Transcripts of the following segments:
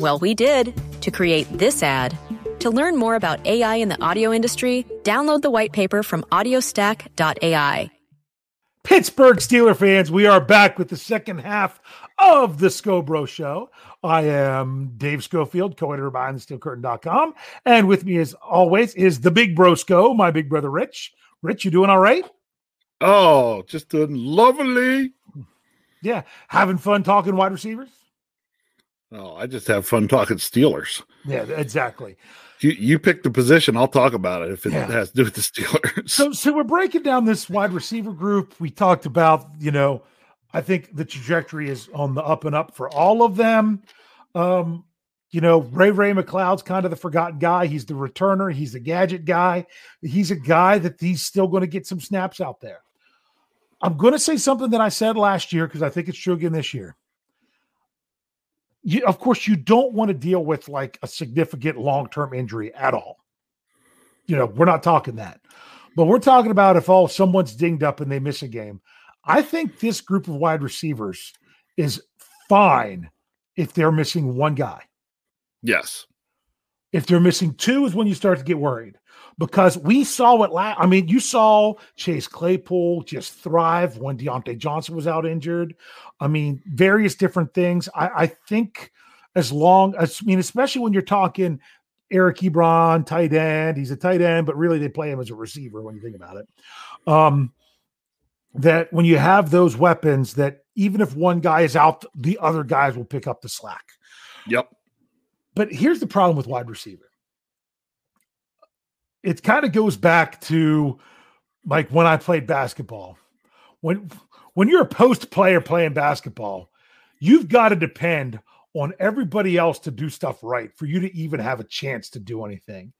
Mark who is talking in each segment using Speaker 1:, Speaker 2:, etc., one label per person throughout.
Speaker 1: Well, we did to create this ad. To learn more about AI in the audio industry, download the white paper from audiostack.ai.
Speaker 2: Pittsburgh Steeler fans, we are back with the second half of the Scobro Show. I am Dave Schofield, co-editor behind thesteelcurtain.com. And with me, as always, is the big bro Sco, my big brother Rich. Rich, you doing all right?
Speaker 3: Oh, just doing lovely.
Speaker 2: Yeah. Having fun talking wide receivers?
Speaker 3: Oh, I just have fun talking Steelers.
Speaker 2: Yeah, exactly.
Speaker 3: You you pick the position, I'll talk about it if it
Speaker 2: Yeah.
Speaker 3: has to do with the Steelers.
Speaker 2: So, so we're breaking down this wide receiver group. We talked about, you know, I think the trajectory is on the up and up for all of them. Um, you know, Ray Ray McCloud's kind of the forgotten guy. He's the returner. He's the gadget guy. He's a guy that he's still going to get some snaps out there. I'm going to say something that I said last year because I think it's true again this year. You, of course, you don't want to deal with like a significant long term injury at all. You know, we're not talking that. But we're talking about if all someone's dinged up and they miss a game. I think this group of wide receivers is fine if they're missing one guy.
Speaker 3: yes.
Speaker 2: If they're missing two, is when you start to get worried because we saw it last. I mean, you saw Chase Claypool just thrive when Diontae Johnson was out injured. I mean, various different things. I, I think as long as, I mean, especially when you're talking Eric Ebron, tight end, he's a tight end, but really they play him as a receiver when you think about it. Um, that when you have those weapons, that even if one guy is out, the other guys will pick up the slack.
Speaker 3: Yep.
Speaker 2: But here's the problem with wide receiver. It kind of goes back to like when I played basketball. When when you're a post player playing basketball, you've got to depend on everybody else to do stuff right for you to even have a chance to do anything.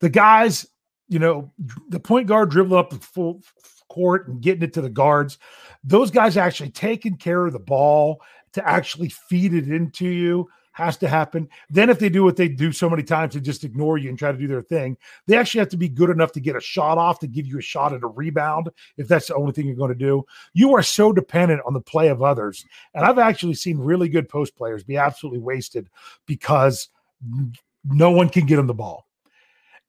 Speaker 2: The guys, you know, the point guard dribbling up the full court and getting it to the guards, those guys actually taking care of the ball to actually feed it into you has to happen. Then, if they do what they do so many times to just ignore you and try to do their thing, they actually have to be good enough to get a shot off to give you a shot at a rebound if that's the only thing you're going to do. You are so dependent on the play of others. And I've actually seen really good post players be absolutely wasted because no one can get them the ball.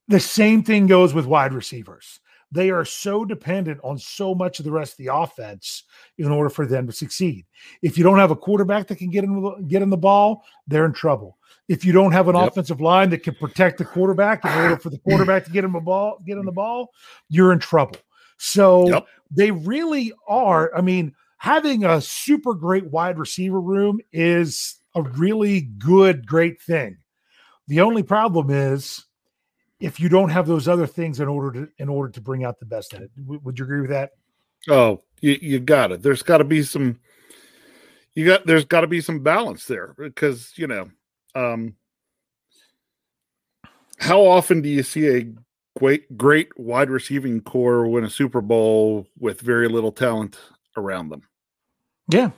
Speaker 2: The same thing goes with wide receivers. They are so dependent on so much of the rest of the offense in order for them to succeed. If you don't have a quarterback that can get the, get them the ball, they're in trouble. If you don't have an
Speaker 3: Yep.
Speaker 2: offensive line that can protect the quarterback in order for the quarterback to get him a ball, get him the ball, you're in trouble. So
Speaker 3: Yep.
Speaker 2: they really are. I mean, having a super great wide receiver room is a really good, great thing. The only problem is if you don't have those other things in order to in order to bring out the best in it. W- Would you agree with that?
Speaker 3: Oh, you, you got it. There's got to be some. You got there's got to be some balance there because you know, um, how often do you see a great great wide receiving corps win a Super Bowl with very little talent around them?
Speaker 2: Yeah.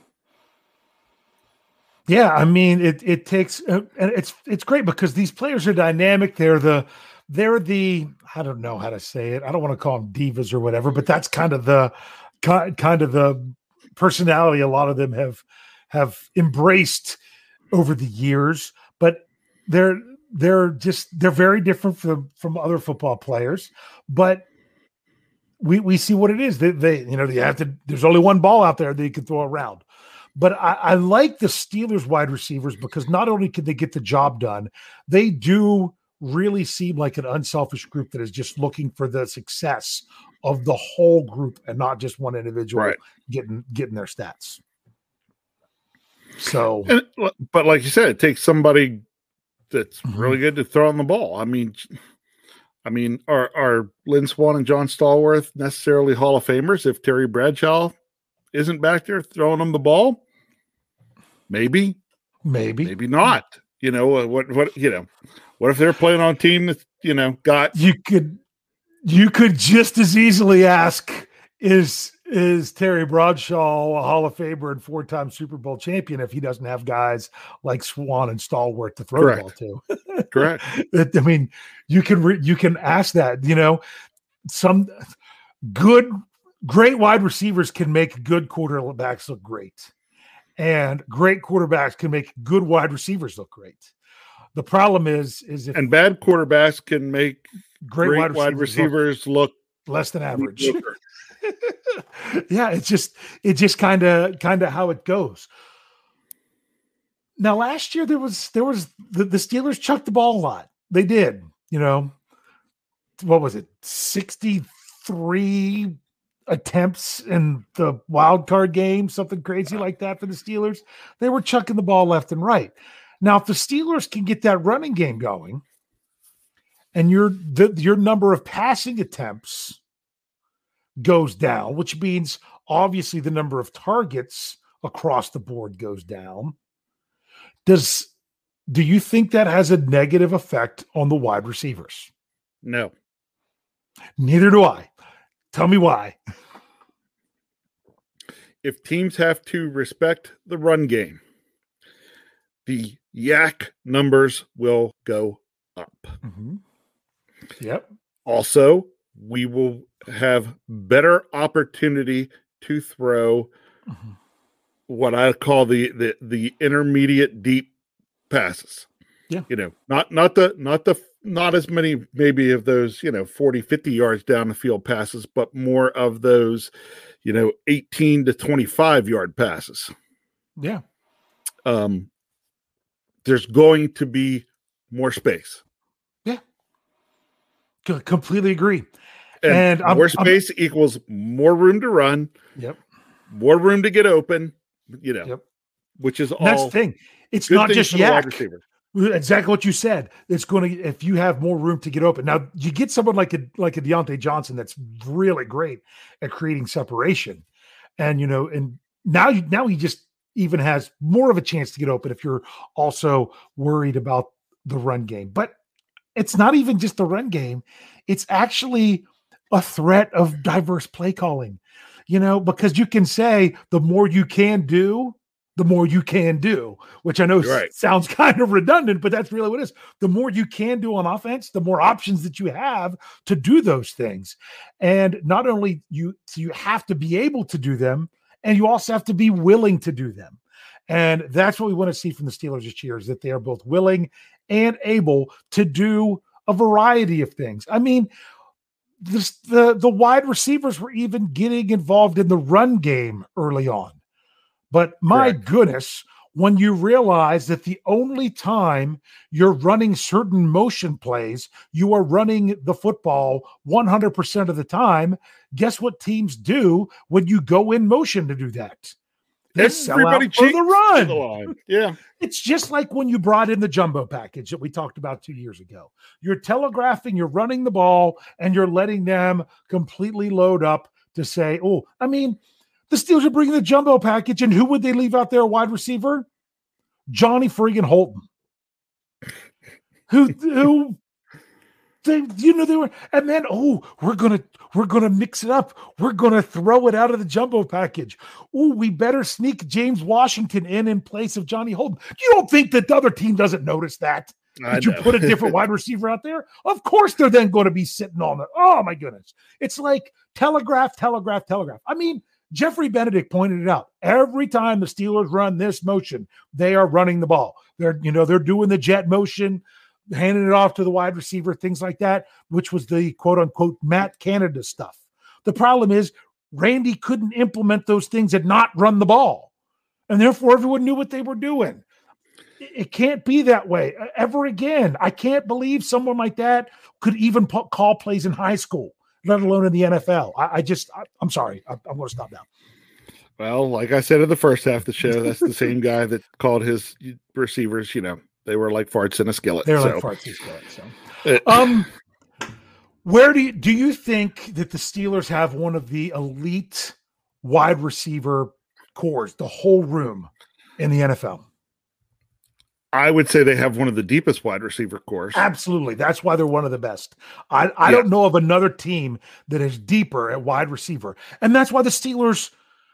Speaker 2: Yeah, I mean it. It takes, uh, and it's it's great because these players are dynamic. They're the they're the I don't know how to say it. I don't want to call them divas or whatever, but that's kind of the kind of the personality a lot of them have have embraced over the years. But they're they're just they're very different from from other football players. But we we see what it is. They, they you know you have to. There's only one ball out there that you can throw around. But I, I like the Steelers wide receivers because not only can they get the job done, they do really seem like an unselfish group that is just looking for the success of the whole group and not just one individual
Speaker 3: Right.
Speaker 2: getting getting their stats. So
Speaker 3: And, but like you said, it takes somebody that's
Speaker 2: Mhm.
Speaker 3: really good to throw on the ball. I mean, I mean, are are Lynn Swann and John Stallworth necessarily Hall of Famers if Terry Bradshaw isn't back there throwing them the ball? Maybe,
Speaker 2: maybe
Speaker 3: maybe not. You know uh, what? What you know? What if they're playing on a team that you know got
Speaker 2: you could you could just as easily ask is is Terry Bradshaw a Hall of Famer and four time Super Bowl champion if he doesn't have guys like Swann and Stallworth to throw
Speaker 3: Correct.
Speaker 2: the ball to?
Speaker 3: correct?
Speaker 2: I mean, you can re- you can ask that. You know, some good, great wide receivers can make good quarterbacks look great, and great quarterbacks can make good wide receivers look great. The problem is, is if
Speaker 3: And bad quarterbacks can make
Speaker 2: great,
Speaker 3: great,
Speaker 2: wide,
Speaker 3: wide
Speaker 2: receivers,
Speaker 3: receivers look
Speaker 2: look less than average. yeah, it's just it's just kind of kind of how it goes. Now, last year there was there was the, the Steelers chucked the ball a lot. They did, you know. What was it? Sixty three attempts in the wild card game, something crazy like that for the Steelers. They were chucking the ball left and right. Now, if the Steelers can get that running game going, and your the, your number of passing attempts goes down, which means obviously the number of targets across the board goes down. Does do you think that has a negative effect on the wide receivers?
Speaker 3: No,
Speaker 2: Neither do I. Tell me why.
Speaker 3: if teams have to respect the run game, the YAC numbers will go up.
Speaker 2: Yep.
Speaker 3: Also, we will have better opportunity to throw
Speaker 2: Mhm.
Speaker 3: what I call the the the intermediate deep passes.
Speaker 2: Yeah.
Speaker 3: You know, not not the not the not as many maybe of those, you know, 40 50 yards down the field passes, but more of those, you know, 18 to 25 yard passes.
Speaker 2: Yeah.
Speaker 3: Um there's going to be more space.
Speaker 2: Co- completely agree.
Speaker 3: And,
Speaker 2: And I'm-
Speaker 3: more
Speaker 2: I'm-
Speaker 3: space equals more room to run,
Speaker 2: Yep.
Speaker 3: more room to get open, you know,
Speaker 2: Yep.
Speaker 3: which is all
Speaker 2: the thing. It's not just
Speaker 3: for the wide
Speaker 2: yak.
Speaker 3: receiver.
Speaker 2: Exactly what you said. It's going to if you have more room to get open. Now you get someone like a like a Diontae Johnson that's really great at creating separation, and you know, and now you now he just even has more of a chance to get open if you're also worried about the run game. But it's not even just the run game; it's actually a threat of diverse play calling. You know, because you can say the more you can do, the more you can do, which I know
Speaker 3: Right.
Speaker 2: sounds kind of redundant, but that's really what it is. The more you can do on offense, the more options that you have to do those things. And not only you so you have to be able to do them, and you also have to be willing to do them. And that's what we want to see from the Steelers this year is that they are both willing and able to do a variety of things. I mean, this, the the wide receivers were even getting involved in the run game early on. But my
Speaker 3: Correct.
Speaker 2: goodness, when you realize that the only time you're running certain motion plays, you are running the football 100% of the time, guess what teams do when you go in motion to do that? They sell out for the run.
Speaker 3: the line. Yeah.
Speaker 2: It's just like when you brought in the jumbo package that we talked about two years ago. You're telegraphing, you're running the ball, and you're letting them completely load up to say, oh, I mean, the Steelers are bringing the jumbo package, and who would they leave out there? A wide receiver, Johnny friggin' Holton, who who they you know they were, and then oh, we're gonna we're gonna mix it up. We're gonna throw it out of the jumbo package. Oh, we better sneak James Washington in in place of Johnny Holton. You don't think that the other team doesn't notice that? Did you put a different wide receiver out there? Of course, they're then going to be sitting on it. Oh my goodness! It's like telegraph, telegraph, telegraph. I mean, Jeffrey Benedict pointed it out. Every time the Steelers run this motion, they are running the ball. They're, you know, they're doing the jet motion, handing it off to the wide receiver, things like that, which was the quote unquote Matt Canada stuff. The problem is Randy couldn't implement those things and not run the ball. And therefore, everyone knew what they were doing. It can't be that way ever again. I can't believe someone like that could even call plays in high school let alone in the NFL. I, I just, I, am sorry, I, I'm going to stop now.
Speaker 3: Well, like I said in the first half of the show, that's the same guy that called his receivers. You know, they were like farts in a skillet.
Speaker 2: They're
Speaker 3: so.
Speaker 2: like farts in a skillet. So. um, where do you do you think that the Steelers have one of the elite wide receiver corps, the whole room in the NFL?
Speaker 3: I would say they have one of the deepest wide receiver corps.
Speaker 2: Absolutely. That's why they're one of the best. I, I yeah. don't know of another team that is deeper at wide receiver. And that's why the Steelers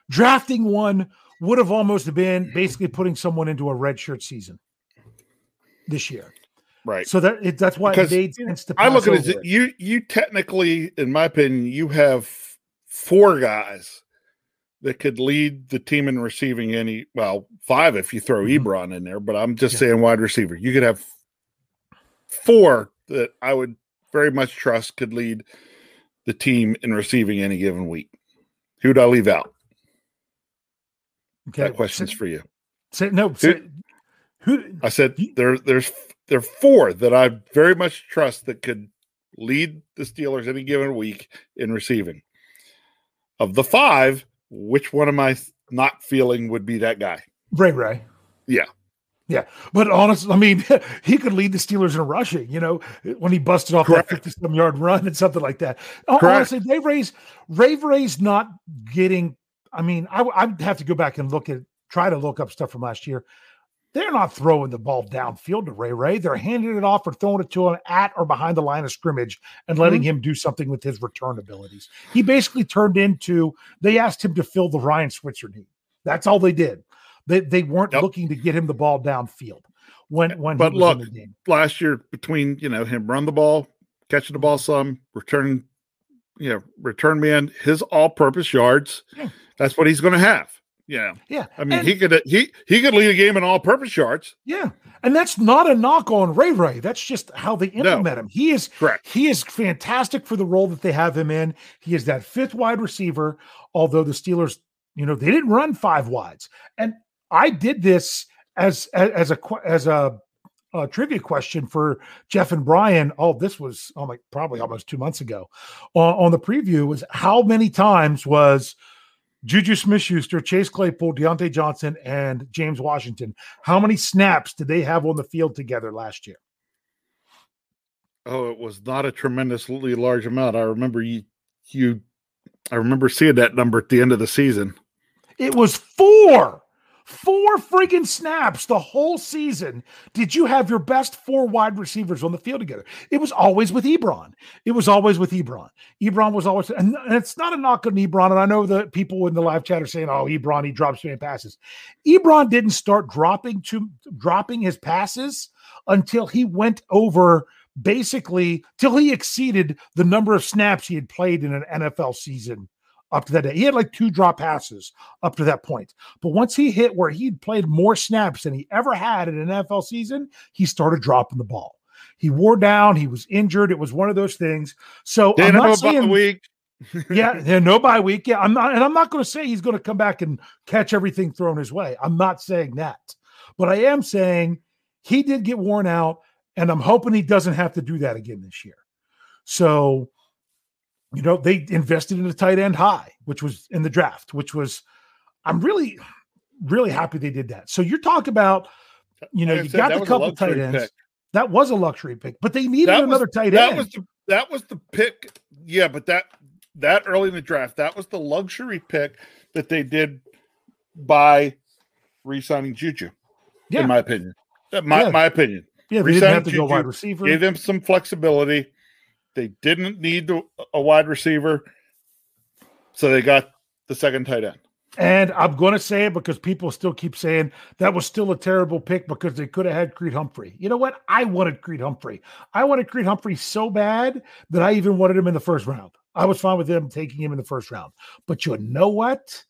Speaker 2: drafting one would have almost been basically putting someone into a redshirt season this year.
Speaker 3: Right.
Speaker 2: So that it, that's why
Speaker 3: because it made sense to I look at it, you you technically, in my opinion, you have four guys that could lead the team in receiving any well five if you throw mm-hmm. Ebron in there, but I'm just yeah. saying wide receiver. You could have four that I would very much trust could lead the team in receiving any given week. Who'd I leave out? Okay. That question's
Speaker 2: say,
Speaker 3: for you.
Speaker 2: Say no. Say,
Speaker 3: who, I said there. There's there are four that I very much trust that could lead the Steelers any given week in receiving. Of the five, which one am I not feeling would be that guy?
Speaker 2: Ray Ray.
Speaker 3: Yeah.
Speaker 2: Yeah. But honestly, I mean, he could lead the Steelers in rushing, you know, when he busted off Correct. that 50 some yard run and something like that. Correct. Honestly, Ray Ray's, Ray Ray's not getting, I mean, I, I'd have to go back and look at, try to look up stuff from last year. They're not throwing the ball downfield to Ray Ray. They're handing it off or throwing it to him at or behind the line of scrimmage and letting mm-hmm. him do something with his return abilities. He basically turned into, they asked him to fill the Ryan Switzer need. That's all they did. They, they weren't yep. looking to get him the ball downfield when, when
Speaker 3: but look, last year between, you know, him run the ball, catching the ball some, returning, you know, return man, his all purpose yards, yeah. that's what he's going to have. Yeah.
Speaker 2: Yeah.
Speaker 3: I mean, and, he could he he could lead a game in all purpose yards.
Speaker 2: Yeah. And that's not a knock on Ray Ray. That's just how they implement no. him. He is
Speaker 3: correct.
Speaker 2: He is fantastic for the role that they have him in. He is that fifth wide receiver, although the Steelers, you know, they didn't run five wides. And I did this as as, as a as a a trivia question for Jeff and Brian. Oh, this was oh my probably almost two months ago on, on the preview was how many times was Juju Smith Schuster, Chase Claypool, Diontae Johnson, and James Washington. How many snaps did they have on the field together last year?
Speaker 3: Oh, it was not a tremendously large amount. I remember you you I remember seeing that number at the end of the season.
Speaker 2: It was four. Four friggin' snaps the whole season. Did you have your best four wide receivers on the field together? It was always with Ebron. It was always with Ebron. Ebron was always, and it's not a knock on Ebron. And I know that people in the live chat are saying, "Oh, Ebron, he drops many passes." Ebron didn't start dropping to dropping his passes until he went over basically till he exceeded the number of snaps he had played in an NFL season up to that day. He had like two drop passes up to that point. But once he hit where he'd played more snaps than he ever had in an NFL season, he started dropping the ball. He wore down. He was injured. It was one of those things. So
Speaker 3: I'm not saying
Speaker 2: week. yeah, yeah, no bye week. Yeah, I'm not, and I'm not going to say he's going to come back and catch everything thrown his way. I'm not saying that, but I am saying he did get worn out, and I'm hoping he doesn't have to do that again this year. So you know, they invested in a tight end high, which was in the draft, which was, I'm really, really happy they did that. So you're talking about, you know, like you said, got the couple tight ends. Pick. That was a luxury pick, but they needed that another
Speaker 3: was,
Speaker 2: tight
Speaker 3: that
Speaker 2: end.
Speaker 3: Was the, that was the pick. Yeah, but that that early in the draft. That was the luxury pick that they did by re-signing Juju.
Speaker 2: Yeah.
Speaker 3: In my opinion, Uh, my
Speaker 2: Yeah.
Speaker 3: my opinion,
Speaker 2: Yeah, they didn't have to go
Speaker 3: Juju,
Speaker 2: wide receiver.
Speaker 3: gave them some flexibility. They didn't need the, a wide receiver, so they got the second tight end.
Speaker 2: And I'm going to say it because people still keep saying that was still a terrible pick because they could have had Creed Humphrey. You know what? I wanted Creed Humphrey. I wanted Creed Humphrey so bad that I even wanted him in the first round. I was fine with them taking him in the first round. But you know what?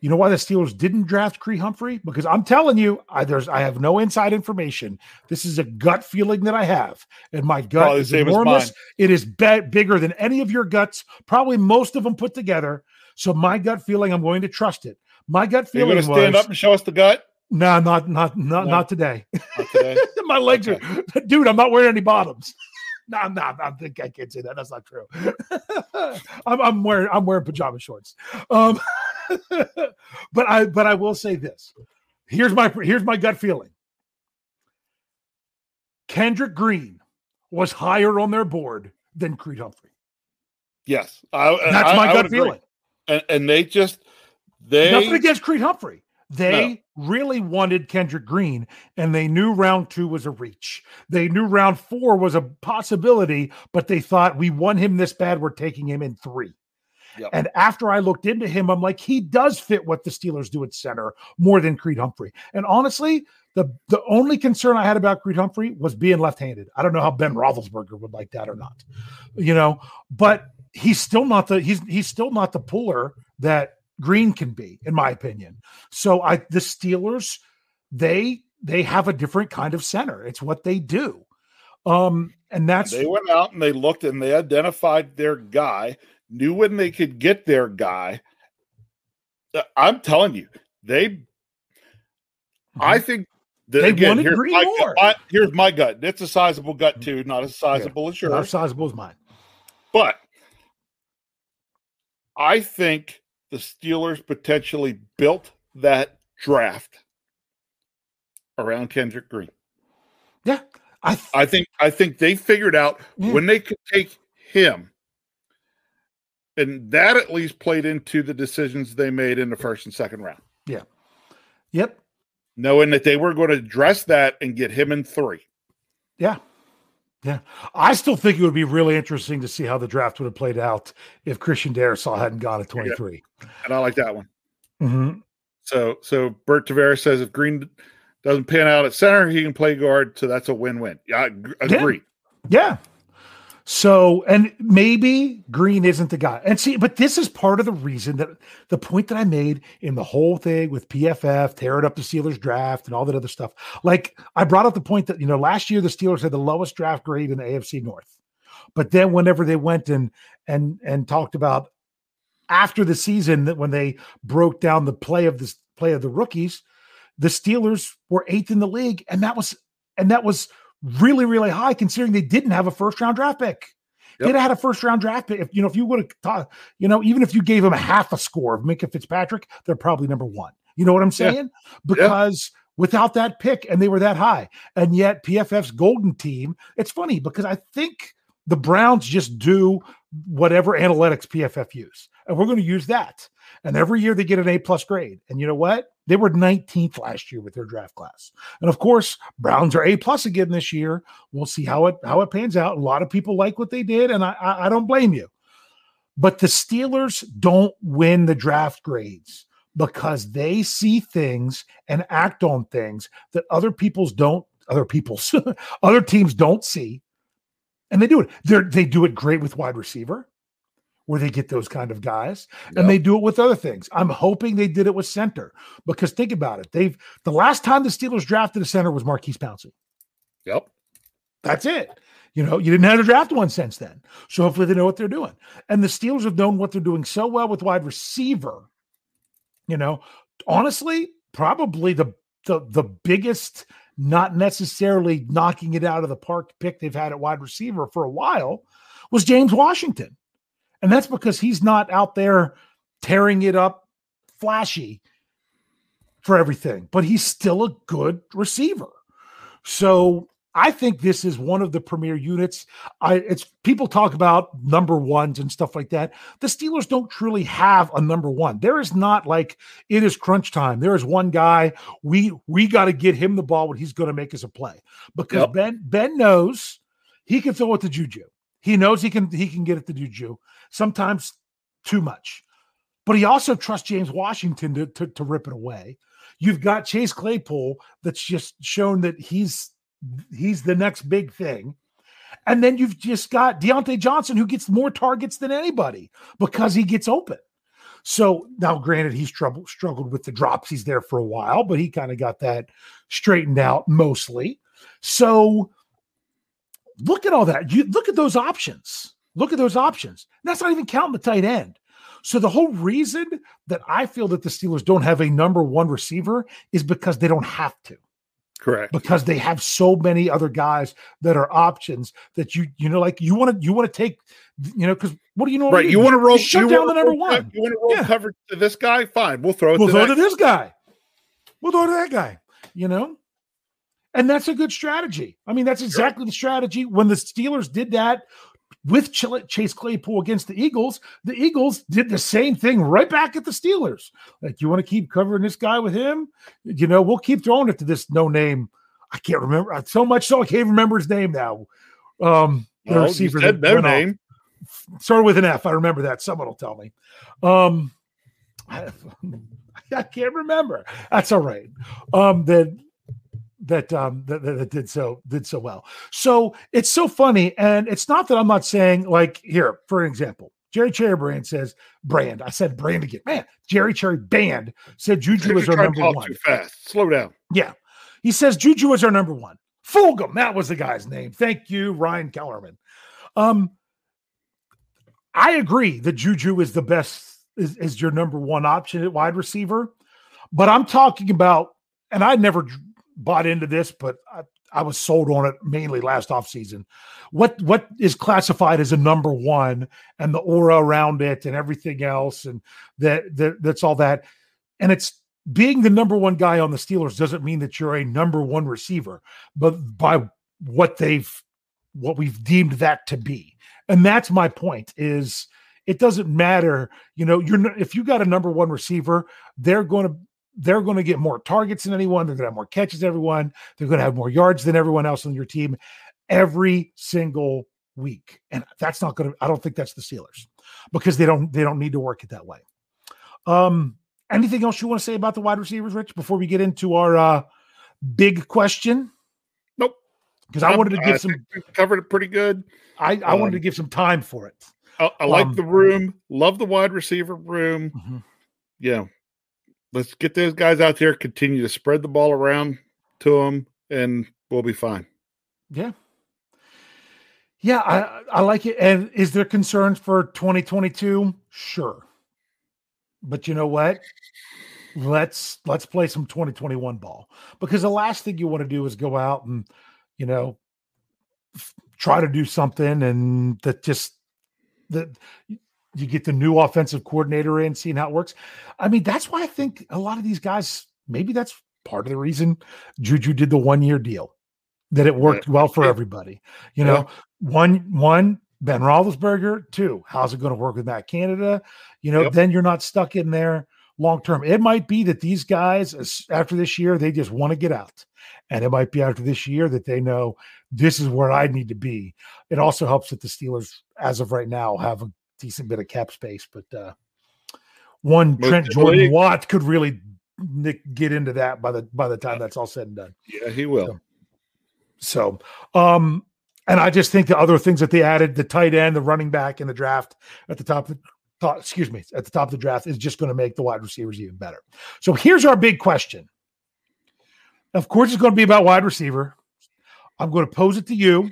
Speaker 2: You know why the Steelers didn't draft Creed Humphrey? Because I'm telling you, I there's I have no inside information. This is a gut feeling that I have, and my gut
Speaker 3: Probably
Speaker 2: is enormous.
Speaker 3: mine.
Speaker 2: It is be- bigger than any of your guts, probably most of them put together. So my gut feeling, I'm going to trust it. My gut feeling
Speaker 3: going
Speaker 2: was
Speaker 3: to stand up and show us the gut?
Speaker 2: no, not not not
Speaker 3: No.
Speaker 2: not today.
Speaker 3: Not today.
Speaker 2: my legs are, dude. I'm not wearing any bottoms. No, I'm not. I think I can't say that. That's not true. I'm, I'm wearing I'm wearing pajama shorts. Um, but I but I will say this. Here's my here's my gut feeling. Kendrick Green was higher on their board than Creed Humphrey.
Speaker 3: yes, I,
Speaker 2: That's
Speaker 3: I-
Speaker 2: my
Speaker 3: I
Speaker 2: gut feeling.
Speaker 3: And, and they just they
Speaker 2: Nothing against Creed Humphrey. They really wanted Kendrick Green, and they knew round two was a reach. They knew round four was a possibility, but they thought we won him this bad, we're taking him in three.
Speaker 3: Yep.
Speaker 2: And after I looked into him, I'm like, he does fit what the Steelers do at center more than Creed Humphrey. And honestly, the the only concern I had about Creed Humphrey was being left-handed. I don't know how Ben Roethlisberger would like that or not, you know. But he's still not the he's he's still not the puller that Green can be, in my opinion. So I the Steelers, they they have a different kind of center. It's what they do. Um, and that's
Speaker 3: they went out and they looked and they identified their guy, knew when they could get their guy. Uh, I'm telling you, they. I think that,
Speaker 2: Mm-hmm. They
Speaker 3: again,
Speaker 2: wanted
Speaker 3: here's
Speaker 2: Green
Speaker 3: my,
Speaker 2: more.
Speaker 3: my- here's my gut. It's a sizable gut too, not as sizable as
Speaker 2: not
Speaker 3: yours,
Speaker 2: as sizable as mine.
Speaker 3: but I think the Steelers potentially built that draft around Kendrick Green.
Speaker 2: Yeah. I th-
Speaker 3: I think I think they figured out
Speaker 2: Yeah.
Speaker 3: when they could take him, and that at least played into the decisions they made in the first and second round, Yeah.
Speaker 2: yep.
Speaker 3: knowing that they were going to address that and get him in three.
Speaker 2: Yeah. Yeah. I still think it would be really interesting to see how the draft would have played out if Christian Darrisaw hadn't gone at 23.
Speaker 3: And I like that one.
Speaker 2: Mhm.
Speaker 3: So so Bert Tavares says if Green doesn't pan out at center, he can play guard. So that's a win-win. Yeah, I ag- agree.
Speaker 2: Yeah. So, and maybe Green isn't the guy. And see, but this is part of the reason that the point that I made in the whole thing with PFF tearing up the Steelers draft and all that other stuff. Like, I brought up the point that, you know, last year the Steelers had the lowest draft grade in the AFC North. But then whenever they went and and and talked about after the season that when they broke down the play of this play of the rookies, the Steelers were eighth in the league, and that was and that was really really high considering they didn't have a first round draft pick.
Speaker 3: Yep.
Speaker 2: They'd have had a first round draft pick. If you know, if you would have taught, you know, even if you gave them a half a score of Minkah Fitzpatrick, they're probably number one. You know what I'm
Speaker 3: Yeah.
Speaker 2: saying? Because without that pick, and they were that high, and yet PFF's golden team. It's funny because I think the Browns just do whatever analytics PFF use, and we're going to use that. And every year they get an A plus grade. And you know what? They were 19th last year with their draft class. And of course, Browns are A plus again this year. We'll see how it how it pans out. A lot of people like what they did, and I I, don't blame you. But the Steelers don't win the draft grades because they see things and act on things that other people's don't other people's other teams don't see. And they do it. They they do it great with wide receiver where they get those kind of guys and they do it with other things. I'm hoping they did it with center because think about it. They've the last time the Steelers drafted a center was Maurkice Pouncey.
Speaker 3: Yep.
Speaker 2: That's it. You know, you didn't have to draft one since then. So hopefully they know what they're doing. And the Steelers have known what they're doing so well with wide receiver. You know, honestly, probably the the the biggest, not necessarily knocking it out of the park pick they've had at wide receiver for a while was James Washington. And that's because he's not out there tearing it up flashy for everything, but he's still a good receiver. So I think this is one of the premier units. I it's people talk about number ones and stuff like that. The Steelers don't truly have a number one. There is not like it is crunch time. There is one guy we we got to get him the ball when he's going to make us a play because
Speaker 3: Yep.
Speaker 2: Ben Ben knows he can throw it to Juju. He knows he can he can get it to Juju. Sometimes too much, but he also trusts James Washington to to, to rip it away. You've got Chase Claypool that's just shown that he's he's the next big thing. And then you've just got Diontae Johnson who gets more targets than anybody because he gets open. So now, granted, he's struggled with the drops. He's there for a while, but he kind of got that straightened out mostly. So look at all that. You look at those options. Look at those options. That's not even counting the tight end. So the whole reason that I feel that the Steelers don't have a number one receiver is because they don't have to
Speaker 3: Correct.
Speaker 2: because they have so many other guys that are options that you you know like you want to you want to take you know because what do you know
Speaker 3: Right. You want to roll
Speaker 2: shut
Speaker 3: you
Speaker 2: down
Speaker 3: wanna
Speaker 2: the number
Speaker 3: roll-
Speaker 2: one
Speaker 3: You want to roll
Speaker 2: Yeah.
Speaker 3: coverage to this guy? Fine. We'll throw it
Speaker 2: we'll
Speaker 3: to
Speaker 2: throw
Speaker 3: that
Speaker 2: to this guy we'll throw to that guy you know and that's a good strategy I mean that's exactly the strategy when the Steelers did that with Ch- Chase Claypool against the Eagles, the Eagles did the same thing right back at the Steelers. Like, you want to keep covering this guy with him? You know, we'll keep throwing it to this no name. I can't remember so much so I can't remember his name now. Um, the receiver that
Speaker 3: no
Speaker 2: went off.
Speaker 3: name.
Speaker 2: started with an F. I remember that. Someone will tell me. Um, I, I can't remember. That's all right. Um, that that um that, that, did so did so well. So it's so funny, and it's not that I'm not saying like here, for example, Jerry Cherry Brand says brand. I said brand again. Man, Jerry Cherry Band said Juju is our number
Speaker 3: talk
Speaker 2: one.
Speaker 3: too fast. Slow down.
Speaker 2: Yeah. He says Juju is our number one. Fulgham, that was the guy's name. Thank you, Ryan Kellerman. Um, I agree that Juju is the best, is, is your number one option at wide receiver. But I'm talking about, and I never bought into this, but I, I was sold on it mainly last offseason. What what is classified as a number one and the aura around it and everything else, and that, that that's all that. And it's being the number one guy on the Steelers doesn't mean that you're a number one receiver, but by what they've what we've deemed that to be. And that's my point is it doesn't matter, you know, you're if you got a number one receiver, they're going to they're going to get more targets than anyone, they're going to have more catches than everyone, they're going to have more yards than everyone else on your team every single week. And that's not going to I don't think that's the Steelers because they don't they don't need to work it that way. Um anything else you want to say about the wide receivers, Rich, before we get into our uh big question?
Speaker 3: Nope.
Speaker 2: Because I wanted to give some
Speaker 3: think covered it pretty good.
Speaker 2: I, I wanted
Speaker 3: Um,
Speaker 2: to give some time for it.
Speaker 3: I, I like
Speaker 2: Um,
Speaker 3: the room. Love the wide receiver room.
Speaker 2: Mhm.
Speaker 3: Yeah. Let's get those guys out there. Continue to spread the ball around to them, and we'll be fine.
Speaker 2: Yeah. Yeah, I, I like it. And is there concerns for 2022? Sure. But you know what? Let's let's play some 2021 ball. Because the last thing you want to do is go out and, you know, f- try to do something and that just that you get the new offensive coordinator in, seeing how it works. I mean, that's why I think a lot of these guys, maybe that's part of the reason Juju did the one year deal, that it worked well for everybody. You know, one, one, Ben Roethlisberger, two, how's it going to work with Matt Canada? You know,
Speaker 3: Yep.
Speaker 2: then you're not stuck in there long term. It might be that these guys, after this year, they just want to get out. And it might be after this year that they know this is where I need to be. It also helps that the Steelers, as of right now, have a decent bit of cap space. But uh, one
Speaker 3: Most
Speaker 2: Trent Jordan
Speaker 3: league.
Speaker 2: Watt could really nick, get into that by the by the time that's all said and done.
Speaker 3: Yeah, he will.
Speaker 2: So, um, and I just think the other things that they added, the tight end, the running back in the draft at the top of the top, excuse me, at the top of the draft is just going to make the wide receivers even better. So here's our big question. Of course, it's going to be about wide receiver. I'm going to pose it to you.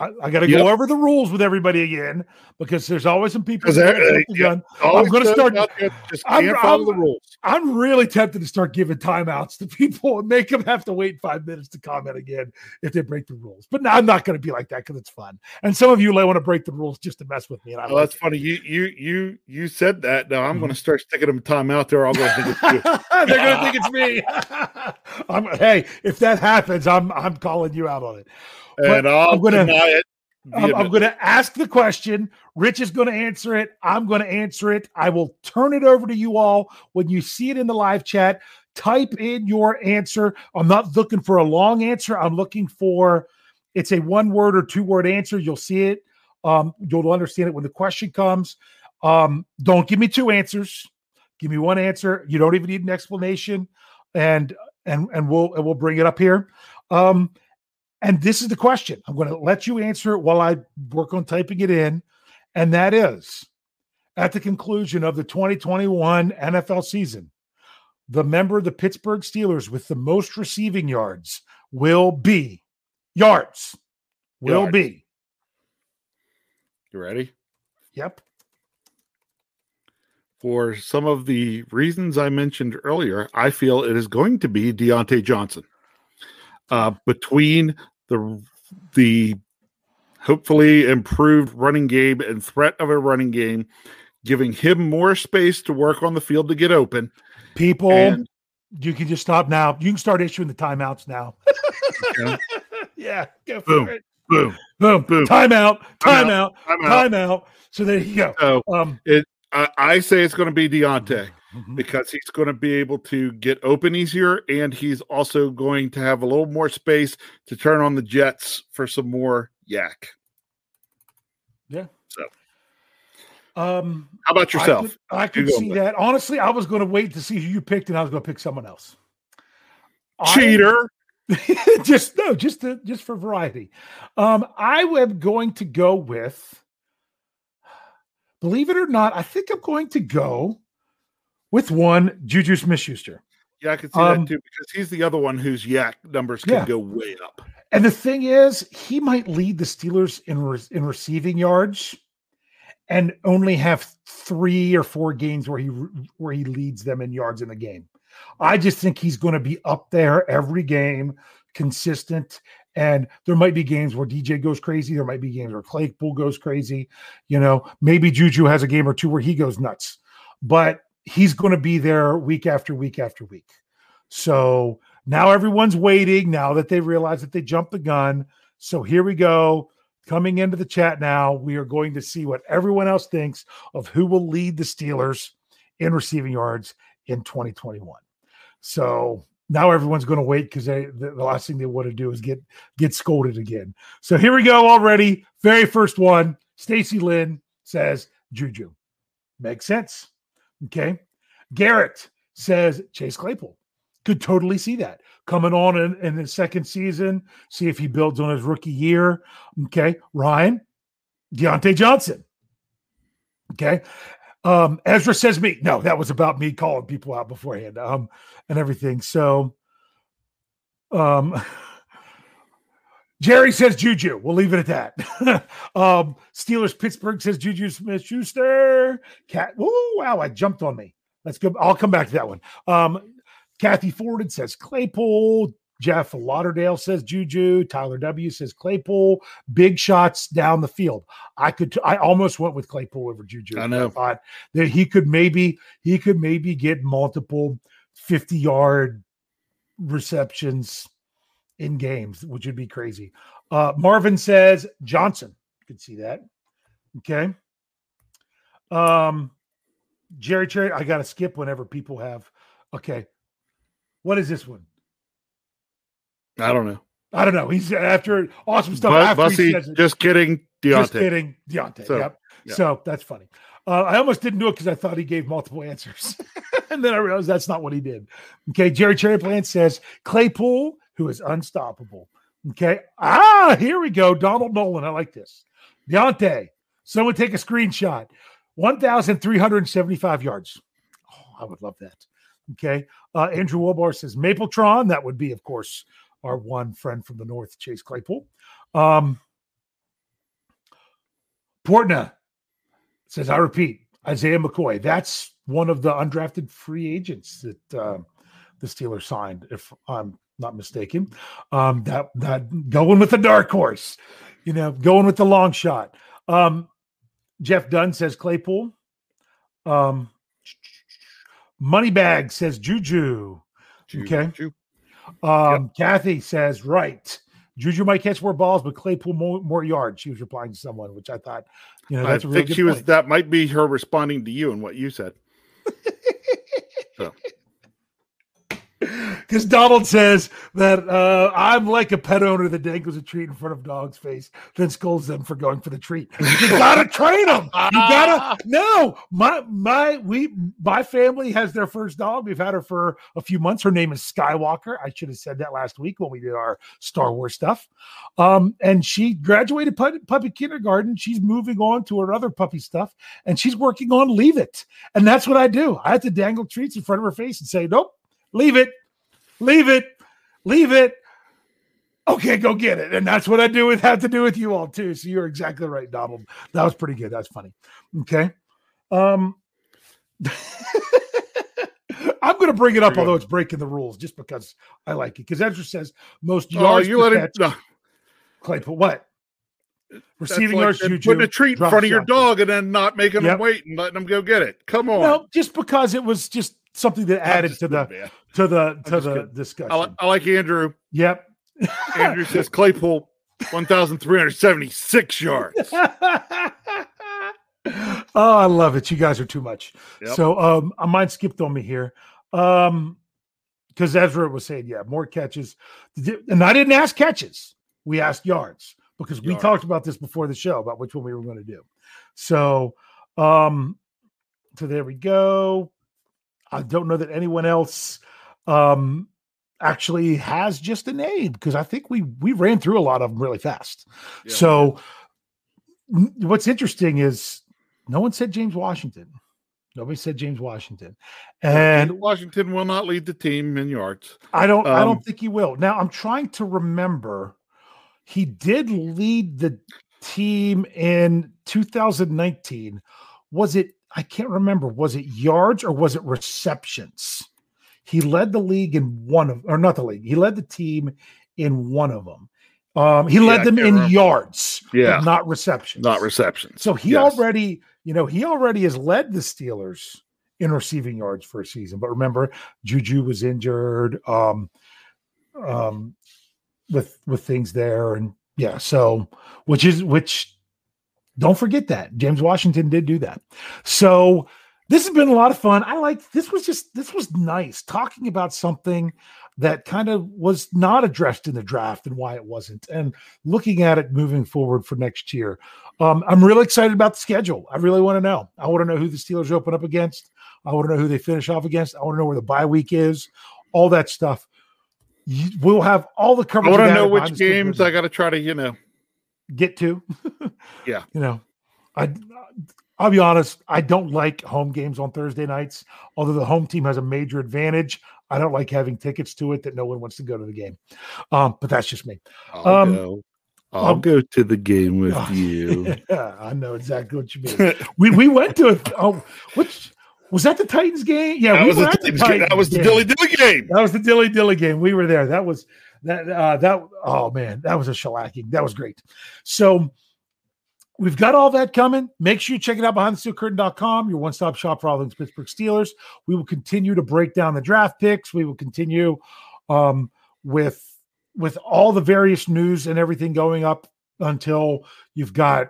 Speaker 2: I, I got to
Speaker 3: Yep.
Speaker 2: go over the rules with everybody again because there's always some people.
Speaker 3: there-
Speaker 2: the
Speaker 3: yeah.
Speaker 2: gun.
Speaker 3: Always
Speaker 2: gonna start-
Speaker 3: there Just
Speaker 2: I'm-
Speaker 3: can't follow
Speaker 2: I'm-
Speaker 3: the rules.
Speaker 2: I'm really tempted to start giving timeouts to people and make them have to wait five minutes to comment again if they break the rules. But no, I'm not going to be like that because it's fun. And some of you want to break the rules just to mess with me. And I
Speaker 3: well,
Speaker 2: like
Speaker 3: that's
Speaker 2: it.
Speaker 3: funny. You you you you said that. Now I'm
Speaker 2: Mm-hmm.
Speaker 3: going to start sticking them timeout. They're all going to think it's you.
Speaker 2: They're going to think it's me. I'm, hey, if that happens, I'm I'm calling you out on it.
Speaker 3: And I'll
Speaker 2: I'm gonna-
Speaker 3: deny it.
Speaker 2: I'm, I'm going to ask the question. Rich is going to answer it. I'm going to answer it. I will turn it over to you all when you see it in the live chat. Type in your answer. I'm not looking for a long answer. I'm looking for it's a one word or two word answer. You'll see it. Um, you'll understand it when the question comes. Um, don't give me two answers. Give me one answer. You don't even need an explanation, and and and we'll and we'll bring it up here. Um, and this is the question. I'm going to let you answer it while I work on typing it in. And that is at the conclusion of the 2021 NFL season, the member of the Pittsburgh Steelers with the most receiving yards will be yards. Will
Speaker 3: Yards.
Speaker 2: be.
Speaker 3: You ready?
Speaker 2: Yep.
Speaker 3: For some of the reasons I mentioned earlier, I feel it is going to be Diontae Johnson. Uh, between the the hopefully improved running game and threat of a running game, giving him more space to work on the field to get open.
Speaker 2: People,
Speaker 3: And-
Speaker 2: you can just stop now. You can start issuing the timeouts now.
Speaker 3: Okay.
Speaker 2: yeah. Go for
Speaker 3: Boom.
Speaker 2: it.
Speaker 3: Boom.
Speaker 2: Boom.
Speaker 3: Boom.
Speaker 2: Timeout.
Speaker 3: Timeout.
Speaker 2: Timeout.
Speaker 3: I'm.
Speaker 2: Timeout. So there you go.
Speaker 3: So
Speaker 2: Um,
Speaker 3: I, I say it's going to be Diontae.
Speaker 2: Mhm.
Speaker 3: because he's going to be able to get open easier and he's also going to have a little more space to turn on the jets for some more YAC. Yeah. So.
Speaker 2: Um,
Speaker 3: How about yourself?
Speaker 2: I could, I could see that. Honestly, I was going to wait to see who you picked, and I was going to pick someone else. I-
Speaker 3: Cheater.
Speaker 2: just no, just to, just for variety. Um, I am going to go with. Believe it or not, I think I'm going to go with one Juju Smith-Schuster.
Speaker 3: Yeah, I can see
Speaker 2: Um,
Speaker 3: that too because he's the other one whose YAC numbers can
Speaker 2: Yeah.
Speaker 3: go way up.
Speaker 2: And the thing is, he might lead the Steelers in re- in receiving yards, and only have three or four games where he re- where he leads them in yards in the game. I just think he's going to be up there every game, consistent. And there might be games where DJ goes crazy. There might be games where Claypool goes crazy. You know, maybe Juju has a game or two where he goes nuts, but he's going to be there week after week after week. So now everyone's waiting now that they realize that they jumped the gun. So here we go. Coming into the chat now, we are going to see what everyone else thinks of who will lead the Steelers in receiving yards in 2021. So now everyone's going to wait because the, the last thing they want to do is get get scolded again. So here we go already. Very first one. Stacy Lynn says Juju. Makes sense. Okay. Garrett says Chase Claypool. Could totally see that coming on in, in the second season. See if he builds on his rookie year. Okay. Ryan, Diontae Johnson. Okay. Um, Ezra says me. No, that was about me calling people out beforehand. Um, and everything. So um Jerry says Juju. We'll leave it at that. um, Steelers Pittsburgh says Juju Smith Schuster. Cat. Oh, wow. I jumped on me. Let's go. I'll come back to that one. Um, Kathy Forden says Claypool. Jeff Lauderdale says Juju. Tyler W says Claypool. Big shots down the field. I could. I almost went with Claypool over Juju.
Speaker 3: I know.
Speaker 2: thought that he could maybe he could maybe get multiple fifty yard receptions in games, which would be crazy. Uh, Marvin says Johnson. You can see that. Okay. Um, Jerry Cherry, I got to skip whenever people have. Okay. What is this one?
Speaker 3: I don't know.
Speaker 2: I don't know. He's after awesome stuff.
Speaker 3: But
Speaker 2: after he
Speaker 3: Bussy,
Speaker 2: says it.
Speaker 3: just kidding.
Speaker 2: Just kidding. Diontae.
Speaker 3: So,
Speaker 2: yep.
Speaker 3: yeah.
Speaker 2: So that's funny. Uh, I almost didn't do it because I thought he gave multiple answers. and then I realized that's not what he did. Okay. Jerry Cherry Plant says Claypool, who is unstoppable. Okay. Ah, here we go. Donald Nolan. I like this. Diontae. Someone take a screenshot. 1,375 yards. Oh, I would love that. Okay. Uh, Andrew Wilbar says Mapletron. That would be, of course, our one friend from the north, Chase Claypool. Um, Portna says, I repeat, Isaiah McKoy. That's one of the undrafted free agents that uh, the Steelers signed, if I'm not mistaken. Um, that that going with the dark horse, you know, going with the long shot. Um, Jeff Dunn says Claypool. Um, Moneybag says Juju. Okay.
Speaker 3: Juju.
Speaker 2: Um, Kathy says right. Juju might catch more balls, but Claypool more, more yards. She was replying to someone, which I thought, you know,
Speaker 3: I
Speaker 2: that's a really
Speaker 3: think
Speaker 2: good
Speaker 3: she was.
Speaker 2: point.
Speaker 3: That might be her responding to you and what you said. So,
Speaker 2: Because Donald says that uh, I'm like a pet owner that dangles a treat in front of dog's face, then scolds them for going for the treat. You gotta train them. You gotta no. My my we my family has their first dog. We've had her for a few months. Her name is Skywalker. I should have said that last week when we did our Star Wars stuff. Um, and she graduated puppy, puppy kindergarten. She's moving on to her other puppy stuff, and she's working on Leave It. And that's what I do. I have to dangle treats in front of her face and say, Nope, leave it leave it, leave it. Okay, go get it. And that's what I do with have to do with you all too. So you're exactly right, Donald. That was pretty good. That's funny. Okay. Um I'm gonna bring it up, although it's breaking the rules, just because I like it. Because Ezra says most yards.
Speaker 3: oh,
Speaker 2: you
Speaker 3: let
Speaker 2: catch-
Speaker 3: No,
Speaker 2: Claypool. What? Receiving
Speaker 3: like
Speaker 2: yards, Juju.
Speaker 3: putting a treat in front of your dog and then not making
Speaker 2: Yep.
Speaker 3: them wait and letting them go get it. Come on.
Speaker 2: No, just because it was just something that added to the
Speaker 3: kidding, man.
Speaker 2: to the to the discussion.
Speaker 3: I, li- I like Andrew.
Speaker 2: yep.
Speaker 3: Andrew says Claypool, one thousand three hundred seventy-six yards.
Speaker 2: oh, I love it. You guys are too much.
Speaker 3: Yep.
Speaker 2: So um I mine skipped on me here. Um because Ezra was saying, yeah, more catches. And I didn't ask catches. We asked yards because we
Speaker 3: Yards.
Speaker 2: talked about this before the show about which one we were going to do. So um so there we go. I don't know that anyone else um actually has just a name because I think we we ran through a lot of them really fast.
Speaker 3: Yeah.
Speaker 2: So n- what's interesting is no one said James Washington. Nobody said James Washington. And
Speaker 3: Washington will not lead the team in yards.
Speaker 2: I don't I
Speaker 3: Um,
Speaker 2: don't think he will. Now I'm trying to remember he did lead the team in 2019. Was it I can't remember. Was it yards or was it receptions? He led the league in one of or not the league. He led the team in one of them. Um, he
Speaker 3: Yeah,
Speaker 2: led them in
Speaker 3: remember.
Speaker 2: yards,
Speaker 3: Yeah.
Speaker 2: not receptions.
Speaker 3: Not receptions.
Speaker 2: So he
Speaker 3: Yes.
Speaker 2: already, you know, he already has led the Steelers in receiving yards for a season. But remember, Juju was injured, um, um, with with things there, and yeah, so which is which. Don't forget that James Washington did do that. So this has been a lot of fun. I like this was just this was nice talking about something that kind of was not addressed in the draft and why it wasn't, and looking at it moving forward for next year. Um, I'm really excited about the schedule. I really want to know. I want to know who the Steelers open up against. I want to know who they finish off against. I want to know where the bye week is. All that stuff. You- We'll have all the coverage.
Speaker 3: I
Speaker 2: want
Speaker 3: to know which
Speaker 2: Behind the Steel
Speaker 3: games I got to try to, you know.
Speaker 2: Get to.
Speaker 3: Yeah.
Speaker 2: You know, I I'll be honest, I don't like home games on Thursday nights. Although the home team has a major advantage, I don't like having tickets to it that no one wants to go to the game. Um, but that's just me.
Speaker 3: I'll
Speaker 2: Um,
Speaker 3: go. I'll
Speaker 2: um,
Speaker 3: go to the game with
Speaker 2: Oh,
Speaker 3: you.
Speaker 2: Yeah, I know exactly what you mean. we we went to it. Oh, which was that the Titans game? Yeah,
Speaker 3: that,
Speaker 2: we
Speaker 3: was
Speaker 2: were
Speaker 3: the,
Speaker 2: at the
Speaker 3: Titans game. that was the dilly dilly game.
Speaker 2: That was the dilly dilly game. We were there. That was that uh that oh man, that was a shellacking. That was great. So we've got all that coming. Make sure you check it out behind the steel curtain.com, your one-stop shop for all things Pittsburgh Steelers. We will continue to break down the draft picks. We will continue um with with all the various news and everything going up until you've got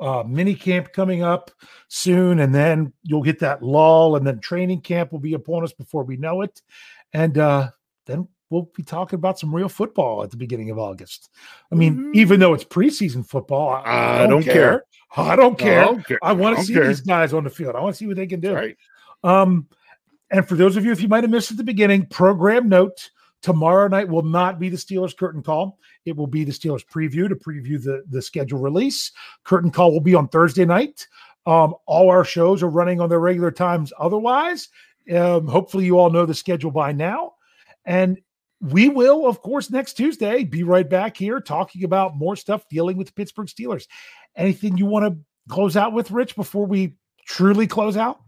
Speaker 2: uh mini camp coming up soon and then you'll get that lull and then training camp will be upon us before we know it and uh then we'll be talking about some real football at the beginning of August. I mean,
Speaker 3: Mhm.
Speaker 2: even though it's preseason football, I,
Speaker 3: I don't care.
Speaker 2: I don't care.
Speaker 3: I don't care.
Speaker 2: I want to see
Speaker 3: care.
Speaker 2: these guys on the field. I want to see what they can do.
Speaker 3: Right.
Speaker 2: Um, and for those of you, if you might have missed at the beginning, program note tomorrow night will not be the Steelers curtain call. It will be the Steelers preview to preview the, the schedule release. Curtain call will be on Thursday night. Um, all our shows are running on their regular times otherwise. Um, hopefully, you all know the schedule by now. And we will, of course, next Tuesday be right back here talking about more stuff dealing with the Pittsburgh Steelers. Anything you want to close out with, Rich, before we truly close out?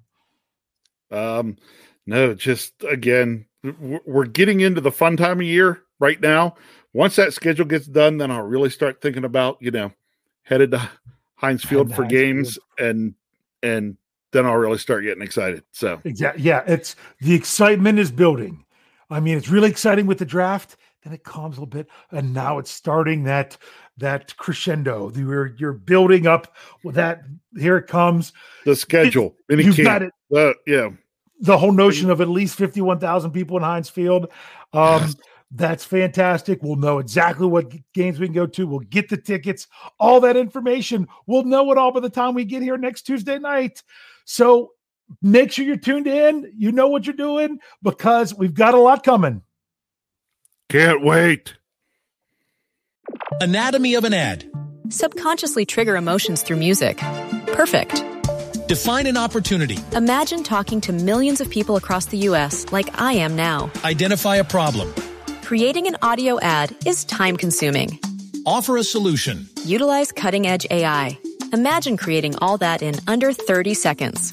Speaker 3: Um, no, just again, we're getting into the fun time of year right now. Once that schedule gets done, then I'll really start thinking about, you know, headed to Heinz Field for Heinz games Field. and and then I'll really start getting excited. So
Speaker 2: exactly, yeah, it's the excitement is building. I mean, it's really exciting with the draft. Then it calms a little bit, and now it's starting that that crescendo. You're you're building up with that. Here it comes.
Speaker 3: The schedule. It, you've got it. Uh, yeah.
Speaker 2: The whole notion of at least fifty one thousand people in Heinz Field. Um. That's fantastic. We'll know exactly what games we can go to. We'll get the tickets, all that information. We'll know it all by the time we get here next Tuesday night. So make sure you're tuned in. You know what you're doing because we've got a lot coming.
Speaker 3: Can't wait.
Speaker 4: Anatomy of an ad.
Speaker 1: Subconsciously trigger emotions through music. Perfect.
Speaker 4: Define an opportunity.
Speaker 1: Imagine talking to millions of people across the U.S. like I am now.
Speaker 4: Identify a problem.
Speaker 1: Creating an audio ad is time consuming.
Speaker 4: Offer a solution.
Speaker 1: Utilize cutting edge AI. Imagine creating all that in under 30 seconds.